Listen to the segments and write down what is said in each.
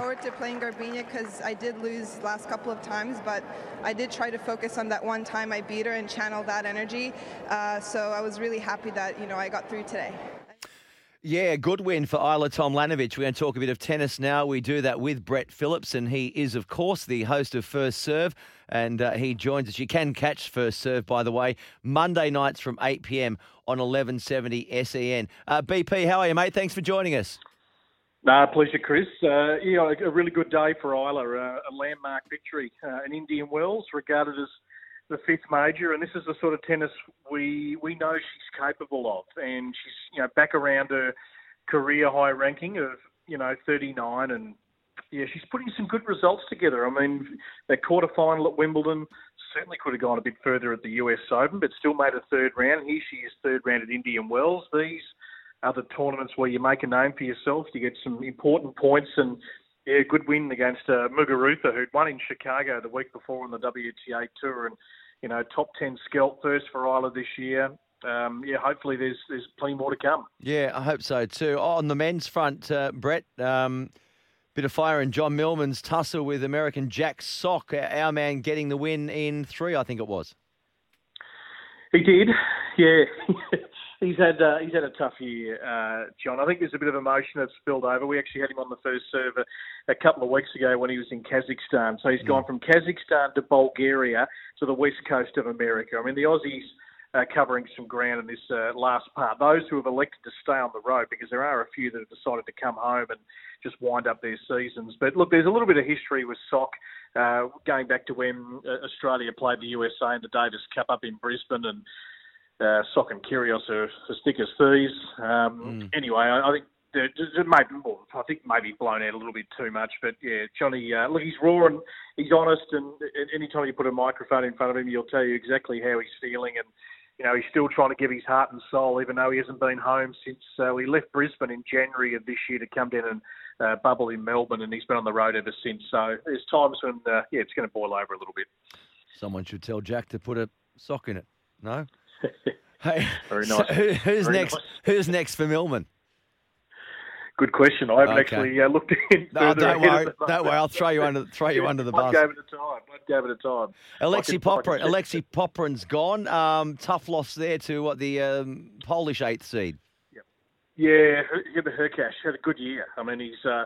Forward to playing Garbiñe because I did lose last couple of times, but I did try to focus on that one time I beat her and channel that energy. Uh, so I was really happy that you know I got through today. Yeah, good win for Ajla Tomljanovic. We're going to talk a bit of tennis now. We do that with Brett Phillips, and he is, of course, the host of First Serve, and uh, he joins us. You can catch First Serve, by the way, Monday nights from 8 p.m. on 1170 SEN. Uh, BP, how are you, mate? Thanks for joining us. No, pleasure, Chris. Uh, yeah, a really good day for Ajla, uh, a landmark victory uh, in Indian Wells, regarded as the fifth major, and this is the sort of tennis we we know she's capable of, and she's you know back around her career high ranking of you know 39, and yeah, she's putting some good results together. I mean, that quarter final at Wimbledon certainly could have gone a bit further at the US Open, but still made a third round. Here she is third round at Indian Wells. These other tournaments where you make a name for yourself, you get some important points and yeah, good win against uh, Muguruza, who'd won in Chicago the week before on the WTA Tour, and you know top ten scalp first for Ajla this year. Um, yeah, hopefully there's there's plenty more to come. Yeah, I hope so too. Oh, on the men's front, uh, Brett, um, bit of fire in John Millman's tussle with American Jack Sock, our man getting the win in three, I think it was. He did, yeah. he's had uh, he's had a tough year, uh, John. I think there's a bit of emotion that's spilled over. We actually had him on the first serve a, a couple of weeks ago when he was in Kazakhstan. So he's mm. gone from Kazakhstan to Bulgaria to the west coast of America. I mean, the Aussies uh, covering some ground in this uh, last part. Those who have elected to stay on the road, because there are a few that have decided to come home and just wind up their seasons. But look, there's a little bit of history with Sock. Uh, going back to when uh, Australia played the USA in the Davis Cup up in Brisbane, and uh, Sock and Kyrgios are as thick as thieves. Um, mm. Anyway, I, I think maybe well, I think maybe blown out a little bit too much, but yeah, Johnny, uh, look, he's raw and he's honest, and anytime you put a microphone in front of him, he'll tell you exactly how he's feeling, and you know he's still trying to give his heart and soul, even though he hasn't been home since uh, we left Brisbane in January of this year to come down and uh, bubble in Melbourne, and he's been on the road ever since. So there's times when uh, yeah, it's going to boil over a little bit. Someone should tell Jack to put a sock in it. No. Hey, Very nice. So who, who's Very next? nice. Who's next for Millman? Good question. I haven't Okay. actually uh, looked in. No, don't worry. Don't worry. I'll throw you under throw you under the One bus. game at a time. One game at a time. Alexei Popyrin. Alexei Popyrin's gone. Um, tough loss there to what the um, Polish eighth seed. Yeah, Hubert Hurkacz had a good year. I mean, he's uh,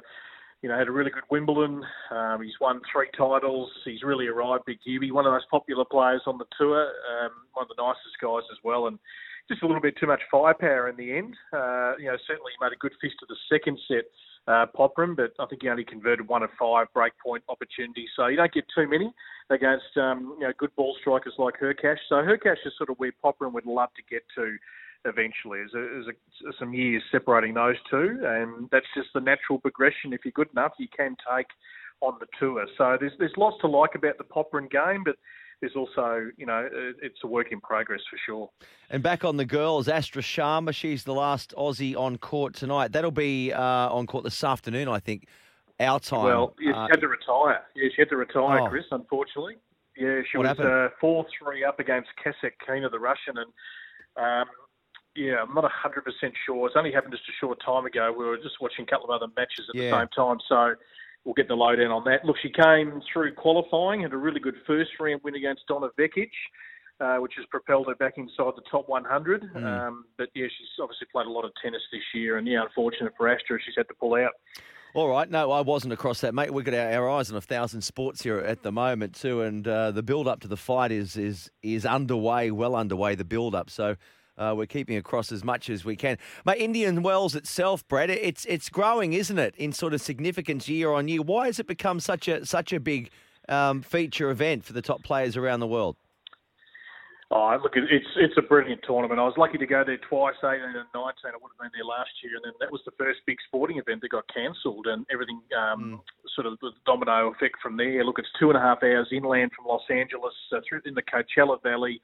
you know had a really good Wimbledon. Um, he's won three titles. He's really arrived big Hubie, one of the most popular players on the tour. Um, one of the nicest guys as well, and just a little bit too much firepower in the end. Uh, you know, certainly he made a good fist of the second set. Uh, Popyrin, but I think he only converted one of five breakpoint opportunities. So you don't get too many against um, you know good ball strikers like Hurkacz. So Hurkacz is sort of where Popyrin would love to get to eventually. There's, a, there's a, some years separating those two, and that's just the natural progression. If you're good enough, you can take on the tour. So there's there's lots to like about the Popyrin game, but there's also you know it's a work in progress for sure. And back on the girls, Astra Sharma. She's the last Aussie on court tonight. That'll be uh, on court this afternoon, I think. Our time. Well, yeah, Uh, she had to retire. Yeah, she had to retire, Oh. Chris. Unfortunately, yeah, she What was uh, four three up against Kesek Kina, the Russian, and um, yeah, I'm not hundred percent sure. It's only happened just a short time ago. We were just watching a couple of other matches at Yeah. the same time, so we'll get the lowdown on that. Look, she came through qualifying, had a really good first round win against Donna Vekic. Uh, which has propelled her back inside the top 100. Mm. Um, but yeah, she's obviously played a lot of tennis this year, and yeah, unfortunate for Astra, she's had to pull out. All right. No, I wasn't across that, mate. We've got our, our eyes on a thousand sports here at the moment too, and uh, the build up to the fight is is is underway, well underway. The build up, so. Uh, we're keeping across as much as we can. Mate, Indian Wells itself, Brad, it's it's growing, isn't it, in sort of significance year on year? Why has it become such a such a big um, feature event for the top players around the world? Oh, look, it's it's a brilliant tournament. I was lucky to go there twice, 18 and 19. I would have been there last year, and then that was the first big sporting event that got cancelled, and everything um, sort of the domino effect from there. Look, it's two and a half hours inland from Los Angeles uh, through in the Coachella Valley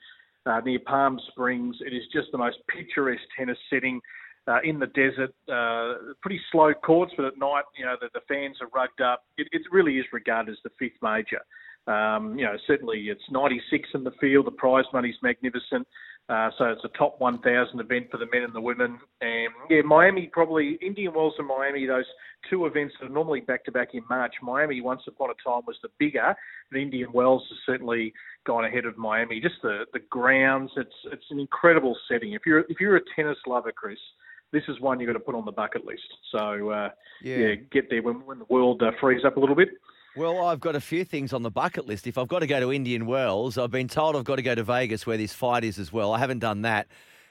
uh, near Palm Springs. It is just the most picturesque tennis setting. Uh, in the desert, uh, pretty slow courts, but at night, you know, the, the fans are rugged up. It, it really is regarded as the fifth major. Um, you know, certainly it's 96 in the field. The prize money's magnificent. Uh, so it's a top 1,000 event for the men and the women. And yeah, Miami probably, Indian Wells and Miami, those two events that are normally back to back in March. Miami, once upon a time, was the bigger. The Indian Wells has certainly gone ahead of Miami. Just the, the grounds, it's it's an incredible setting. If you're if you're a tennis lover, Chris, this is one you've got to put on the bucket list. So uh, yeah. yeah. get there when, when the world uh, frees up a little bit. Well, I've got a few things on the bucket list. If I've got to go to Indian Wells, I've been told I've got to go to Vegas where this fight is as well. I haven't done that.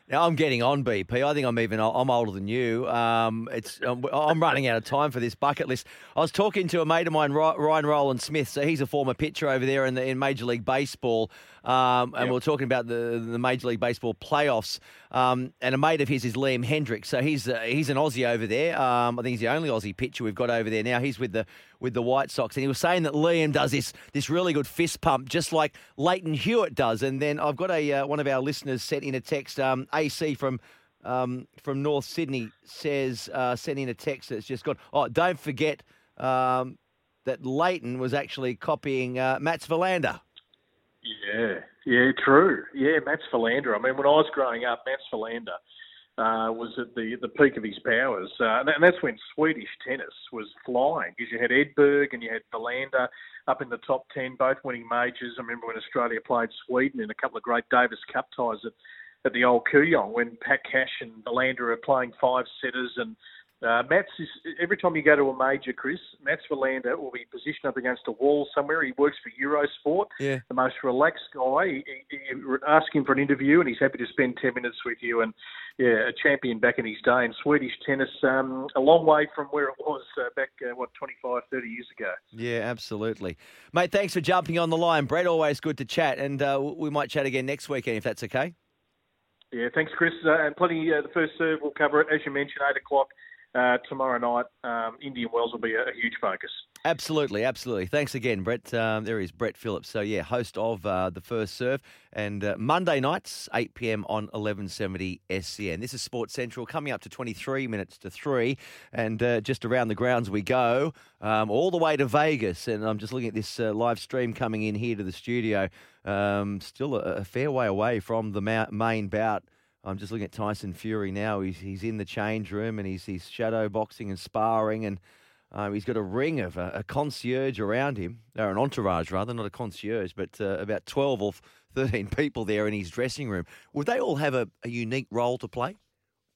Now I'm getting on BP. I think I'm even I'm older than you. Um, it's I'm, I'm, running out of time for this bucket list. I was talking to a mate of mine, Ryan Rowland-Smith. So he's a former pitcher over there in the in Major League Baseball, um, and yep. we are talking about the the Major League Baseball playoffs. Um, and a mate of his is Liam Hendriks. So he's uh, he's an Aussie over there. Um, I think he's the only Aussie pitcher we've got over there now. He's with the with the White Sox, and he was saying that Liam does this this really good fist pump, just like Lleyton Hewitt does. And then I've got a uh, one of our listeners sent in a text, um, AC from. Um, from North Sydney says uh, sent in a text that's just gone. Oh, don't forget um, that Leighton was actually copying uh, Mats Wilander. Yeah, yeah, true. Yeah, Mats Wilander. I mean, when I was growing up, Mats Wilander uh, was at the the peak of his powers, uh, and that's when Swedish tennis was flying because you had Edberg and you had Wilander up in the top ten, both winning majors. I remember when Australia played Sweden in a couple of great Davis Cup ties at at the old Kooyong when Pat Cash and Wilander are playing five setters and uh, Mats is every time you go to a major, Chris. Mats Wilander will be positioned up against a wall somewhere. He works for Eurosport. Yeah. The most relaxed guy. He, he, you ask him for an interview, and he's happy to spend ten minutes with you. And yeah, a champion back in his day in Swedish tennis. Um, a long way from where it was uh, back uh, what 25, 30 years ago. Yeah, absolutely, mate. Thanks for jumping on the line, Brett. Always good to chat, and uh, we might chat again next weekend if that's okay. Yeah, thanks, Chris. Uh, and plenty. Uh, the first serve we'll cover it as you mentioned, eight o'clock uh, tomorrow night, um, Indian Wells will be a, a, huge focus. Absolutely, absolutely. Thanks again, Brett. Um, there is Brett Phillips. So, yeah, host of uh, The First Serve. And uh, Monday nights, 8 p.m. on 1170 SEN. This is Sports Central coming up to 23 minutes to 3. And uh, just around the grounds we go, um, all the way to Vegas. And I'm just looking at this uh, live stream coming in here to the studio. Um, still a, a, fair way away from the main bout I'm just looking at Tyson Fury now. He's he's in the change room and he's he's shadow boxing and sparring and uh, he's got a ring of a, a, concierge around him, or an entourage rather, not a concierge, but uh, about 12 or 13 people there in his dressing room. Would they all have a, a unique role to play,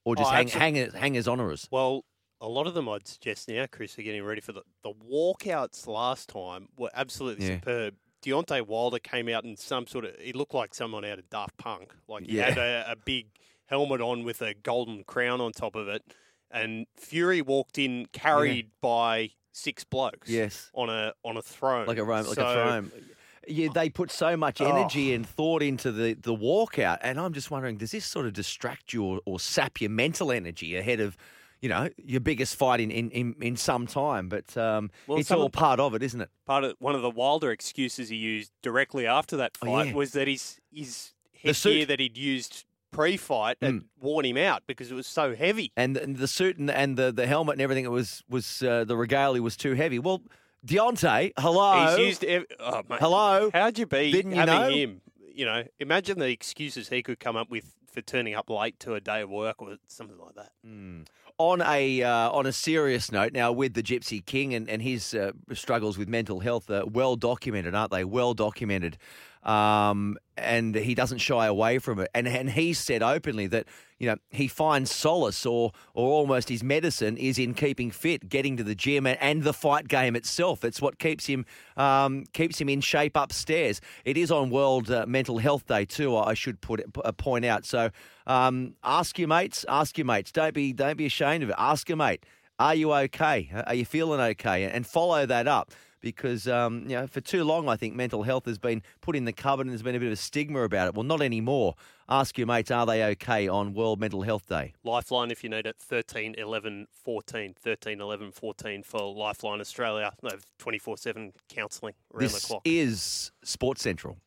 or just oh, hang, hang, hang as honourers? Well, a lot of them I'd suggest now, Chris, are getting ready for the the walkouts last time were absolutely yeah. superb. Deontay Wilder came out in some sort of. He looked like someone out of Daft Punk. Like he yeah. had a, a, big helmet on with a golden crown on top of it, and Fury walked in carried yeah. by six blokes. Yes, on a on a throne, like a Rome, like so, a throne. Uh, yeah, they put so much oh. energy oh. and thought into the, the walkout, and I'm just wondering, does this sort of distract you or, or sap your mental energy ahead of you know, your biggest fight in, in, in, in some time. But um, well, it's all part of it, isn't it? Part of one of the Wilder excuses he used directly after that fight oh, yeah. was that his his headgear that he'd used pre-fight had mm. worn him out because it was so heavy. And, and the suit and, and the, the helmet and everything it was was uh, the regalia was too heavy. Well, Deontay, hello. He's used. Ev- oh, mate, hello. How'd you be Didn't having you know? him? You know, imagine the excuses he could come up with for turning up late to a day of work or something like that. Mm on a uh, on a serious note, now with the Gypsy King and, and his uh, struggles with mental health, uh, well documented, aren't they? Well documented. Um, and he doesn't shy away from it. And and he said openly that you know he finds solace or or almost his medicine is in keeping fit, getting to the gym, and, and the fight game itself. It's what keeps him um, keeps him in shape upstairs. It is on World uh, Mental Health Day too. I should put it, uh, point out. So um, ask your mates, ask your mates. Don't be don't be ashamed of it. Ask your mate. Are you okay? Are you feeling okay? And follow that up because um, you know for too long I think mental health has been put in the cupboard and there's been a bit of a stigma about it. Well, not anymore. Ask your mates, are they okay on World Mental Health Day? Lifeline if you need it, 13 11 14. 13 11 14 for Lifeline Australia. They have 24 7 counselling around this the clock. is Sports Central.